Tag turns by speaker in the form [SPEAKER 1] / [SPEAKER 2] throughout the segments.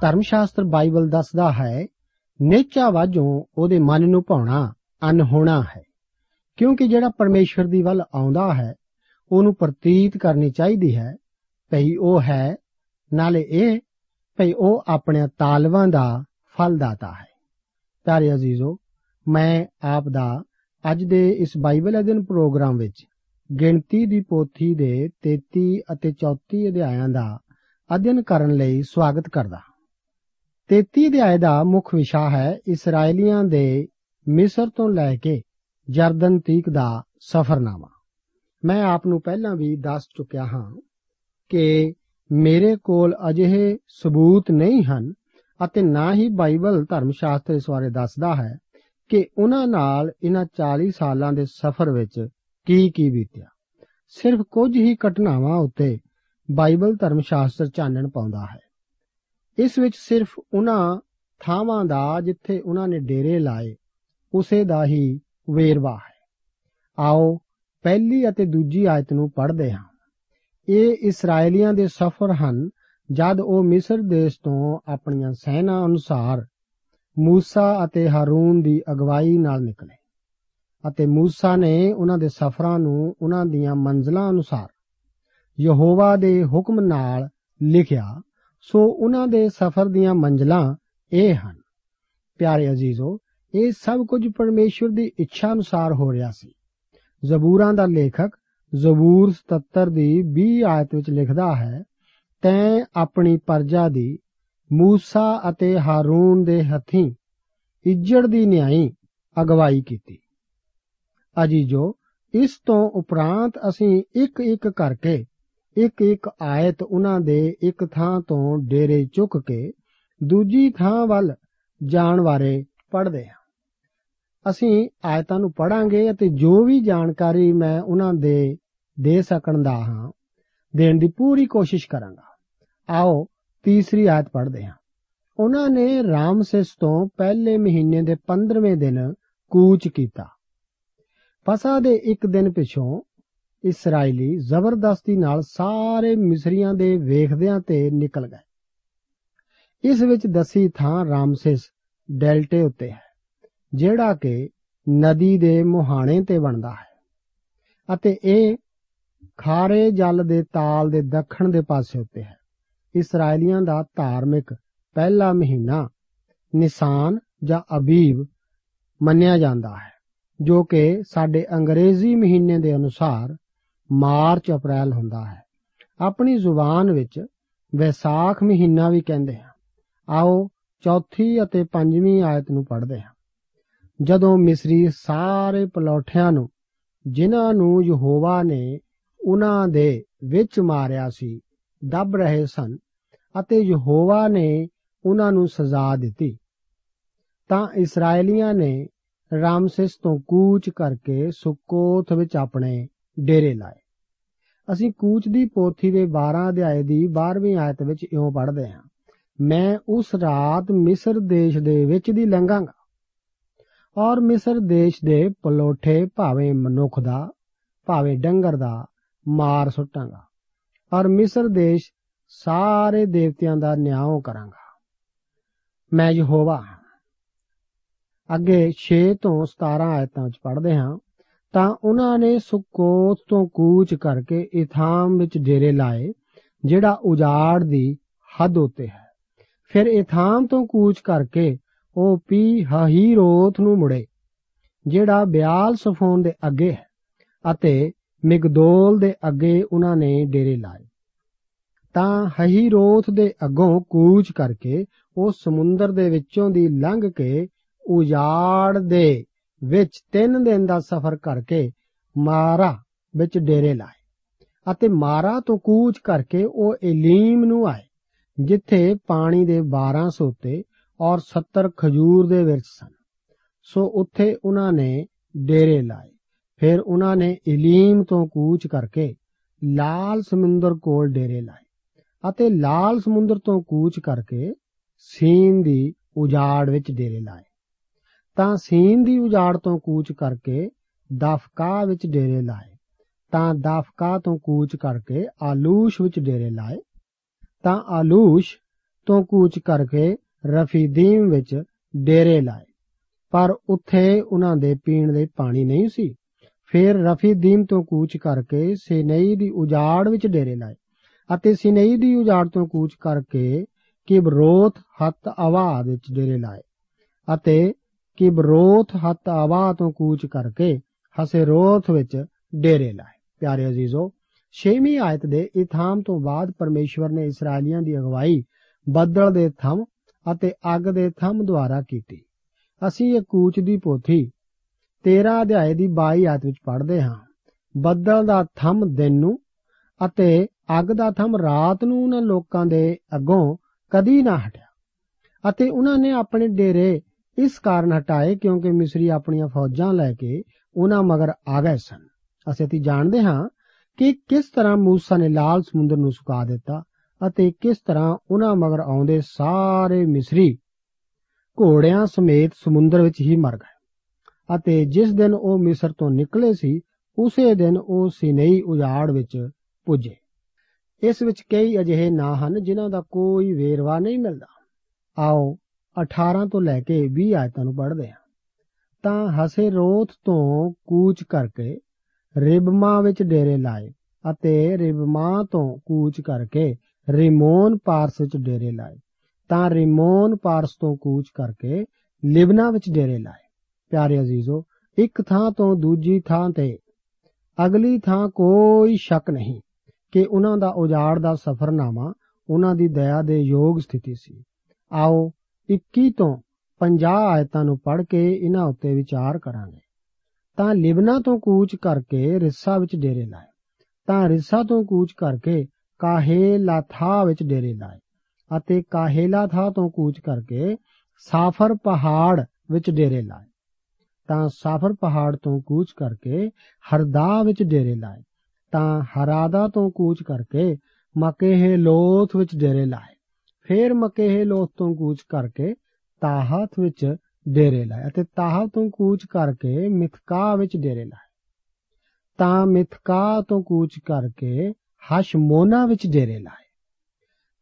[SPEAKER 1] ਧਰਮ ਸ਼ਾਸਤਰ ਬਾਈਬਲ ਦੱਸਦਾ ਹੈ, ਨੇਚਾ ਵਾਜੋਂ ਉਹਦੇ ਮਨ ਨੂੰ ਭਾਉਣਾ ਅਨਹੋਣਾ ਹੈ, ਕਿਉਂਕਿ ਜਿਹੜਾ ਪਰਮੇਸ਼ਰ ਦੀ ਵੱਲ ਆਉਂਦਾ ਹੈ, ਉਹਨੂੰ ਪ੍ਰਤੀਤ ਕਰਨੀ ਚਾਹੀਦੀ ਹੈ, ਭਈ ਉਹ ਹੈ, ਨਾਲੇ ਇਹ, ਭਈ ਉਹ ਆਪਣੇ ਤਾਲਵਾਂ ਦਾ ਫਲਦਾਤਾ ਹੈ। ਪਿਆਰੇ ਅਜ਼ੀਜ਼ੋ, ਮੈਂ ਆਪ ਦਾ ਅੱਜ ਦੇ ਇਸ ਬਾਈਬਲ ਅਧਿਨ ਪ੍ਰੋਗਰਾਮ ਵਿੱਚ ਗਿਣਤੀ ਦੀ ਪੋਥੀ ਦੇ 33 ਅਤੇ 34 ਅਧਿਆਇਾਂ ਦਾ ਅਧਿਨ ਕਰਨ ਲਈ ਸਵਾਗਤ ਕਰਦਾ 33 ਅਧਿਆਇ ਦਾ ਮੁੱਖ ਵਿਸ਼ਾ ਹੈ ਇਸرائیਲੀਆਂ ਦੇ ਮਿਸਰ ਤੋਂ ਲੈ ਕੇ ਜਰਦਨ ਤੀਕ ਦਾ ਸਫ਼ਰਨਾਮਾ। ਮੈਂ ਆਪ ਨੂੰ ਪਹਿਲਾਂ ਵੀ ਦੱਸ ਚੁੱਕਿਆ ਹਾਂ ਕਿ ਮੇਰੇ ਕੋਲ ਅਜਿਹੇ ਸਬੂਤ ਨਹੀਂ ਹਨ ਅਤੇ ਨਾ ਹੀ ਬਾਈਬਲ ਧਰਮ ਸ਼ਾਸਤਰ ਇਸ ਬਾਰੇ ਦੱਸਦਾ ਹੈ ਕਿ ਉਹਨਾਂ ਨਾਲ ਇਹਨਾਂ 40 ਸਾਲਾਂ ਦੇ ਸਫ਼ਰ ਵਿੱਚ ਕੀ ਕੀ ਬੀਤਿਆ। ਸਿਰਫ ਕੁਝ ਹੀ ਘਟਨਾਵਾਂ ਉੱਤੇ ਬਾਈਬਲ ਧਰਮ ਸ਼ਾਸਤਰ ਚਾਨਣ ਪਾਉਂਦਾ ਹੈ। ਇਸ ਵਿੱਚ ਸਿਰਫ ਉਹਨਾਂ ਥਾਵਾਂ ਦਾ ਜਿੱਥੇ ਉਹਨਾਂ ਨੇ ਡੇਰੇ ਲਾਏ, ਉਸੇ ਦਾ ਹੀ ਵੇਰਵਾ ਹੈ। ਆਓ ਪਹਿਲੀ ਅਤੇ ਦੂਜੀ ਆਇਤ ਨੂੰ ਪੜ੍ਹਦੇ ਹਾਂ। ਇਹ ਇਸرائیਲੀਆਂ ਦੇ ਸਫ਼ਰ ਹਨ ਜਦ ਉਹ ਮਿਸਰ ਦੇਸ਼ ਤੋਂ ਆਪਣੀਆਂ ਸੈਨਾ ਅਨੁਸਾਰ ਮੂਸਾ ਅਤੇ ਹਾਰੂਨ ਦੀ ਅਗਵਾਈ ਨਾਲ ਨਿਕਲੇ ਅਤੇ ਮੂਸਾ ਨੇ ਉਹਨਾਂ ਦੇ ਸਫ਼ਰਾਂ ਨੂੰ ਉਹਨਾਂ ਦੀਆਂ ਮੰਜ਼ਲਾਂ ਅਨੁਸਾਰ ਯਹੋਵਾ ਦੇ ਹੁਕਮ ਨਾਲ ਲਿਖਿਆ, ਸੋ ਉਹਨਾਂ ਦੇ ਸਫ਼ਰ ਦੀਆਂ ਮੰਜ਼ਲਾਂ ਇਹ ਹਨ। ਪਿਆਰੇ ਅਜ਼ੀਜ਼ੋ, ਇਹ ਸਭ ਕੁਝ ਪਰਮੇਸ਼ਵਰ ਦੀ ਇੱਛਾ ਅਨੁਸਾਰ ਹੋ ਰਿਹਾ ਸੀ। ਜ਼ਬੂਰਾਂ ਦਾ ਲੇਖਕ ਜ਼ਬੂਰ 77 ਦੀ 20 ਆਇਤ ਵਿੱਚ ਲਿਖਦਾ ਹੈ, ਤੈਂ ਆਪਣੀ ਪਰਜਾ ਦੀ ਮੂਸਾ ਅਤੇ ਹਾਰੂਨ ਦੇ ਹੱਥੀਂ ਇੱਜੜ ਦੀ ਨਿਆਈ ਅਗਵਾਈ ਕੀਤੀ। ਅਜੀਜੋ, ਇਸ ਤੋਂ ਉਪਰੰਤ ਅਸੀਂ ਇੱਕ ਇੱਕ ਕਰਕੇ ਇੱਕ ਇੱਕ ਆਇਤ ਉਹਨਾਂ ਦੇ ਇੱਕ ਥਾਂ ਤੋਂ ਡੇਰੇ ਚੁੱਕ ਕੇ ਦੂਜੀ ਥਾਂ ਵੱਲ ਜਾਣ ਬਾਰੇ ਪੜ੍ਹਦੇ ਹਾਂ। ਅਸੀਂ ਆਇਤਾਂ ਨੂੰ ਪੜਾਂਗੇ ਅਤੇ ਜੋ ਵੀ ਜਾਣਕਾਰੀ ਮੈਂ ਉਹਨਾਂ ਦੇ ਦੇ ਸਕਣ ਦਾ ਹਾਂ, ਦੇਣ ਦੀ ਪੂਰੀ ਕੋਸ਼ਿਸ਼ ਕਰਾਂਗਾ। ਆਓ ਤੀਸਰੀ ਆਇਤ ਪੜ੍ਹਦੇ ਹਾਂ। ਉਹਨਾਂ ਨੇ ਰਾਮਸੇਸ ਤੋਂ ਪਹਿਲੇ ਮਹੀਨੇ ਦੇ 15ਵੇਂ ਦਿਨ ਕੂਚ ਕੀਤਾ। ਫਸਾ ਦੇ ਇੱਕ ਦਿਨ ਪਿਛੋਂ ਇਸرائیਲੀ ਜ਼ਬਰਦਸਤੀ ਨਾਲ ਸਾਰੇ ਮਿਸਰੀਆਂ ਦੇ ਵੇਖਦਿਆਂ ਤੇ ਨਿਕਲ ਗਏ। ਇਸ ਵਿੱਚ ਦਸੀ ਥਾਂ ਰਾਮਸੇਸ ਡੈਲਟੇ ਉੱਤੇ ਹੈ, ਜਿਹੜਾ ਕਿ ਨਦੀ ਦੇ ਮੁਹਾਣੇ ਤੇ ਬਣਦਾ ਹੈ ਅਤੇ ਇਹ ਖਾਰੇ ਜਲ ਦੇ ਤਾਲ ਦੇ ਦੱਖਣ ਦੇ ਪਾਸੇ ਉੱਤੇ ਹੈ। ਇਸرائیਲੀਆਂ ਦਾ ਧਾਰਮਿਕ ਪਹਿਲਾ ਮਹੀਨਾ ਨਿਸਾਨ ਜਾਂ ਅਬੀਬ ਮੰਨਿਆ ਜਾਂਦਾ ਹੈ, ਜੋ ਕਿ ਸਾਡੇ ਅੰਗਰੇਜ਼ੀ ਮਹੀਨੇ ਦੇ ਅਨੁਸਾਰ ਮਾਰਚ ਅਪ੍ਰੈਲ ਹੁੰਦਾ ਹੈ। ਆਪਣੀ ਜ਼ੁਬਾਨ ਵਿੱਚ ਵੈਸਾਖ ਮਹੀਨਾ ਵੀ ਕਹਿੰਦੇ ਹਾਂ। ਆਓ ਚੌਥੀ ਅਤੇ ਪੰਜਵੀਂ ਆਇਤ ਨੂੰ ਪੜ੍ਹਦੇ ਹਾਂ। ਜਦੋਂ ਮਿਸਰੀ ਸਾਰੇ ਪਲੌਠਿਆਂ ਨੂੰ, ਜਿਨ੍ਹਾਂ ਨੂੰ ਯਹੋਵਾ ਨੇ ਉਹਨਾਂ ਦੇ ਵਿੱਚ ਮਾਰਿਆ ਸੀ ਦੱਬ ਰਹੇ ਸਨ ਅਤੇ ਯਹੋਵਾ ਨੇ ਉਹਨਾਂ ਨੂੰ ਸਜ਼ਾ ਦਿੱਤੀ। ਤਾਂ ਇਸرائیਲੀਆਂ ਨੇ ਰਾਮਸੇਸ ਤੋਂ ਕੂਚ ਕਰਕੇ ਸੁਕੋਥ ਵਿੱਚ ਆਪਣੇ ਡੇਰੇ ਲਾਏ। ਅਸੀਂ ਕੂਚ ਦੀ ਪੋਥੀ ਦੇ 12 ਅਧਿਆਏ ਦੀ 12ਵੀਂ ਆਇਤ ਵਿੱਚ ਇਉਂ ਪੜ੍ਹਦੇ ਹਾਂ, ਮੈਂ ਉਸ ਰਾਤ ਮਿਸਰ ਦੇਸ਼ ਦੇ ਵਿੱਚ ਦੀ ਲੰਘਾਂਗਾ ਔਰ ਮਿਸਰ ਦੇਸ਼ ਦੇ ਪਲੋਠੇ ਭਾਵੇਂ ਮਨੁੱਖ ਦਾ, ਭਾਵੇਂ ਡੰਗਰ ਦਾ ਮਾਰ ਸੁੱਟਾਂਗਾ। ਔਰ ਮਿਸਰ ਦੇਸ਼ ਸਾਰੇ ਦੇਵਤਿਆਂ ਦਾ ਨਿਆਂ ਕਰਾਂਗਾ। ਮੈਂ ਯਹੋਵਾ ਹਾਂ। ਅੱਗੇ 6 ਤੋਂ 17 ਆਇਤਾਂ ਵਿੱਚ ਪੜ੍ਹਦੇ ਹਾਂ। ਤਾਂ ਉਹਨਾਂ ਨੇ ਸੁਕੋਤ ਤੋਂ ਕੂਚ ਕਰਕੇ ਇਥਾਮ ਵਿੱਚ ਡੇਰੇ ਲਾਏ, ਜਿਹੜਾ ਉਜਾੜ ਦੀ ਹੱਦ ਉਤੇ ਹੈ। ਫਿਰ ਇਥਾਮ ਤੋਂ ਕੂਚ ਕਰਕੇ ਉਹ ਪੀ ਹਹੀਰੋਥ ਨੂੰ ਮੁੜੇ, ਜਿਹੜਾ ਬਿਆਲ ਸਫੋਨ ਦੇ ਅੱਗੇ ਹੈ ਅਤੇ ਮਿਗਦੋਲ ਦੇ ਅੱਗੇ ਉਹਨਾਂ ਨੇ ਡੇਰੇ ਲਾਏ। ਤਾਂ ਹਹੀਰੋਥ ਦੇ ਅੱਗੋਂ ਕੂਚ ਕਰਕੇ ਉਹ ਸਮੁੰਦਰ ਦੇ ਵਿੱਚੋਂ ਦੀ ਲੰਘ ਕੇ ਉਜਾੜ ਦੇ ਵਿੱਚ 3 ਦਿਨ ਦਾ ਸਫ਼ਰ ਕਰਕੇ ਮਾਰਾ ਵਿੱਚ ਡੇਰੇ ਲਾਏ ਅਤੇ ਮਾਰਾ ਤੋਂ ਕੂਚ ਕਰਕੇ ਉਹ ਏਲੀਮ ਨੂੰ ਆਏ, ਜਿੱਥੇ ਪਾਣੀ ਦੇ 12 ਸੋਤੇ ਔਰ 70 ਖਜੂਰ ਦੇ ਵਿੱਚ ਸਨ। ਸੋ ਉੱਥੇ ਉਹਨਾਂ ਨੇ ਡੇਰੇ ਲਾਏ। ਫਿਰ ਉਹਨਾਂ ਨੇ ਇਲੀਮ ਤੋਂ ਕੂਚ ਕਰਕੇ ਲਾਲ ਸਮੁੰਦਰ ਕੋਲ ਡੇਰੇ ਲਾਏ ਅਤੇ ਲਾਲ ਸਮੁੰਦਰ ਤੋਂ ਕੂਚ ਕਰਕੇ ਸੀਨ ਦੀ ਉਜਾੜ ਵਿੱਚ ਡੇਰੇ ਲਾਏ। ਤਾਂ ਸੀਨ ਦੀ ਉਜਾੜ ਤੋਂ ਕੂਚ ਕਰਕੇ ਦਫਕਾ ਵਿੱਚ ਡੇਰੇ ਲਾਏ। ਤਾਂ ਦਫਕਾ ਤੋਂ ਕੂਚ ਕਰਕੇ ਆਲੂਸ਼ ਵਿੱਚ ਡੇਰੇ ਲਾਏ। ਤਾਂ ਆਲੂਸ਼ ਤੋਂ ਕੂਚ ਕਰਕੇ ਰਫੀਦੀਮ ਵਿੱਚ ਡੇਰੇ ਲਾਏ। ਪਰ ਉੱਥੇ ਉਹਨਾਂ ਦੇ ਪੀਣ ਦੇ ਪਾਣੀ ਨਹੀਂ ਸੀ। ਫਿਰ ਰਫੀਦੀਮ ਤੋਂ ਕੂਚ ਕਰਕੇ ਸਿਨਈ ਦੀ ਉਜਾੜ ਵਿੱਚ ਡੇਰੇ ਲਾਏ ਅਤੇ ਸਿਨਈ ਦੀ ਉਜਾੜ ਤੋਂ ਕੂਚ ਕਰਕੇ ਕਿਬਰੋਥ ਹੱਤ ਆਵਾ ਵਿੱਚ ਡੇਰੇ ਲਾਏ ਅਤੇ ਕਿਬਰੋਥ ਹੱਤ ਆਵਾ ਤੋਂ ਕੂਚ ਕਰਕੇ ਹਸੇਰੋਥ ਵਿੱਚ ਡੇਰੇ ਲਾਏ। ਪਿਆਰੇ ਅਜ਼ੀਜ਼ੋ 6ਵੀਂ ਆਇਤ ਦੇ ਇਥਾਮ ਤੋਂ ਬਾਅਦ ਪਰਮੇਸ਼ਵਰ ਨੇ ਇਸرائیਲੀਆਂ ਦੀ ਅਗਵਾਈ ਬੱਦਲ ਦੇ ਥੰਮ ਅਤੇ ਅੱਗ ਦੇ ਥੰਮ ਦੁਆਰਾ ਕੀਤੀ। ਅਸੀਂ ਇਹ ਕੂਚ ਦੀ ਪੋਥੀ 13 ਅਧਿਆਏ ਦੀ 22 ਆਇਤ ਵਿੱਚ ਪੜ੍ਹਦੇ ਹਾਂ ਬੱਦਲ ਦਾ ਥੰਮ ਦਿਨ ਨੂੰ ਅਤੇ ਅੱਗ ਦਾ ਥੰਮ ਰਾਤ ਨੂੰ ਉਹਨਾਂ ਲੋਕਾਂ ਦੇ ਅੱਗੋਂ ਕਦੀ ਨਾ ਹਟਿਆ ਅਤੇ ਉਹਨਾਂ ਨੇ ਆਪਣੇ ਡੇਰੇ ਇਸ ਕਾਰਨ ਹਟਾਏ ਕਿਉਂਕਿ ਮਿਸਰੀ ਆਪਣੀਆਂ ਫੌਜਾਂ ਲੈ ਕੇ ਉਹਨਾਂ ਮਗਰ ਆ ਗਏ ਸਨ ਅਸੀਂ ਤੀ ਜਾਣਦੇ ਹਾਂ ਕਿ ਕਿਸ ਤਰ੍ਹਾਂ موسی ਨੇ ਲਾਲ ਸਮੁੰਦਰ ਨੂੰ ਸੁਕਾ ਦਿੱਤਾ ਅਤੇ ਕਿਸ ਤਰ੍ਹਾਂ ਉਹਨਾਂ ਮਗਰ ਆਉਂਦੇ ਸਾਰੇ ਮਿਸਰੀ ਘੋੜਿਆਂ ਸਮੇਤ ਸਮੁੰਦਰ ਵਿੱਚ ਹੀ ਮਰ ਗਏ ਅਤੇ ਜਿਸ ਦਿਨ ਉਹ ਮਿਸਰ ਤੋਂ ਨਿਕਲੇ ਸੀ, ਉਸੇ ਦਿਨ ਉਹ ਸਿਨਈ ਉਜਾੜ ਵਿੱਚ ਪੁੱਜੇ। ਇਸ ਵਿੱਚ ਕਈ ਅਜਿਹੇ ਨਾਂ ਹਨ ਜਿਨ੍ਹਾਂ ਦਾ ਕੋਈ ਵੇਰਵਾ ਨਹੀਂ ਮਿਲਦਾ। ਆਓ 18 ਤੋਂ ਲੈ ਕੇ 20 ਆਇਤਾਂ ਨੂੰ ਪੜ੍ਹਦੇ ਹਾਂ। ਤਾਂ ਹਸੇਰੋਤ ਤੋਂ ਕੂਚ ਕਰਕੇ ਰਿਬਮਾ ਵਿੱਚ ਡੇਰੇ ਲਾਏ ਅਤੇ ਰਿਬਮਾ ਤੋਂ ਕੂਚ ਕਰਕੇ ਰਿਮੋਨ ਪਾਰਸ ਵਿੱਚ ਡੇਰੇ ਲਾਏ। ਤਾਂ ਰਿਮੋਨ ਪਾਰਸ ਤੋਂ ਕੂਚ ਕਰਕੇ ਲਿਬਨਾ ਵਿੱਚ ਡੇਰੇ ਲਾਏ। ਪਿਆਰੇ ਅਜ਼ੀਜ਼ੋ, ਇੱਕ ਥਾਂ ਤੋਂ ਦੂਜੀ ਥਾਂ ਤੇ ਅਗਲੀ ਥਾਂ ਕੋਈ ਸ਼ੱਕ ਨਹੀਂ ਕਿ ਉਹਨਾਂ ਦਾ ਉਜਾੜ ਦਾ ਸਫਰਨਾਮਾ ਉਹਨਾਂ ਦੀ ਦਇਆ ਦੇ ਯੋਗ ਸਥਿਤੀ ਸੀ। ਆਓ 21 ਤੋਂ 50 ਆਇਤਾਂ ਨੂੰ ਪੜ੍ਹ ਕੇ ਇਹਨਾਂ ਉੱਤੇ ਵਿਚਾਰ ਕਰਾਂਗੇ। ਤਾਂ ਲਿਬਨਾ ਤੋਂ ਕੂਚ ਕਰਕੇ ਰਿੱਸਾ ਵਿੱਚ ਡੇਰੇ ਲਾਏ। ਤਾਂ ਰਿੱਸਾ ਤੋਂ ਕੂਚ ਕਰਕੇ ਕਾਹੇਲਾਥਾ ਵਿੱਚ ਡੇਰੇ ਲਾਏ ਅਤੇ ਕਾਹੇਲਾਥਾ ਤੋਂ ਕੂਚ ਕਰਕੇ ਸਾਫਰ ਪਹਾੜ ਵਿੱਚ ਡੇਰੇ ਲਾਏ। ਤਾਂ ਸਾਫਰ ਪਹਾੜ ਤੋਂ ਕੂਚ ਕਰਕੇ ਹਰਦਾ ਵਿੱਚ ਡੇਰੇ ਲਾਏ, ਤਾਂ ਹਰਾਦਾ ਤੋਂ ਕੂਚ ਕਰਕੇ ਮਕੇਹ ਲੋਥ ਵਿੱਚ ਡੇਰੇ ਲਾਏ, ਫਿਰ ਮਕੇਹ ਲੋਥ ਤੋਂ ਕੂਚ ਕਰਕੇ ਤਾਹਤ ਵਿੱਚ ਡੇਰੇ ਲਾਏ ਅਤੇ ਤਾਹਤ ਤੋਂ ਕੂਚ ਕਰਕੇ ਮਿਥਕਾ ਵਿੱਚ ਡੇਰੇ ਲਾਏ। ਤਾਂ ਮਿਥਕਾ ਤੋਂ ਕੂਚ ਕਰਕੇ ਹਸ਼ਮੋਨਾ ਵਿੱਚ ਡੇਰੇ ਲਾਏ।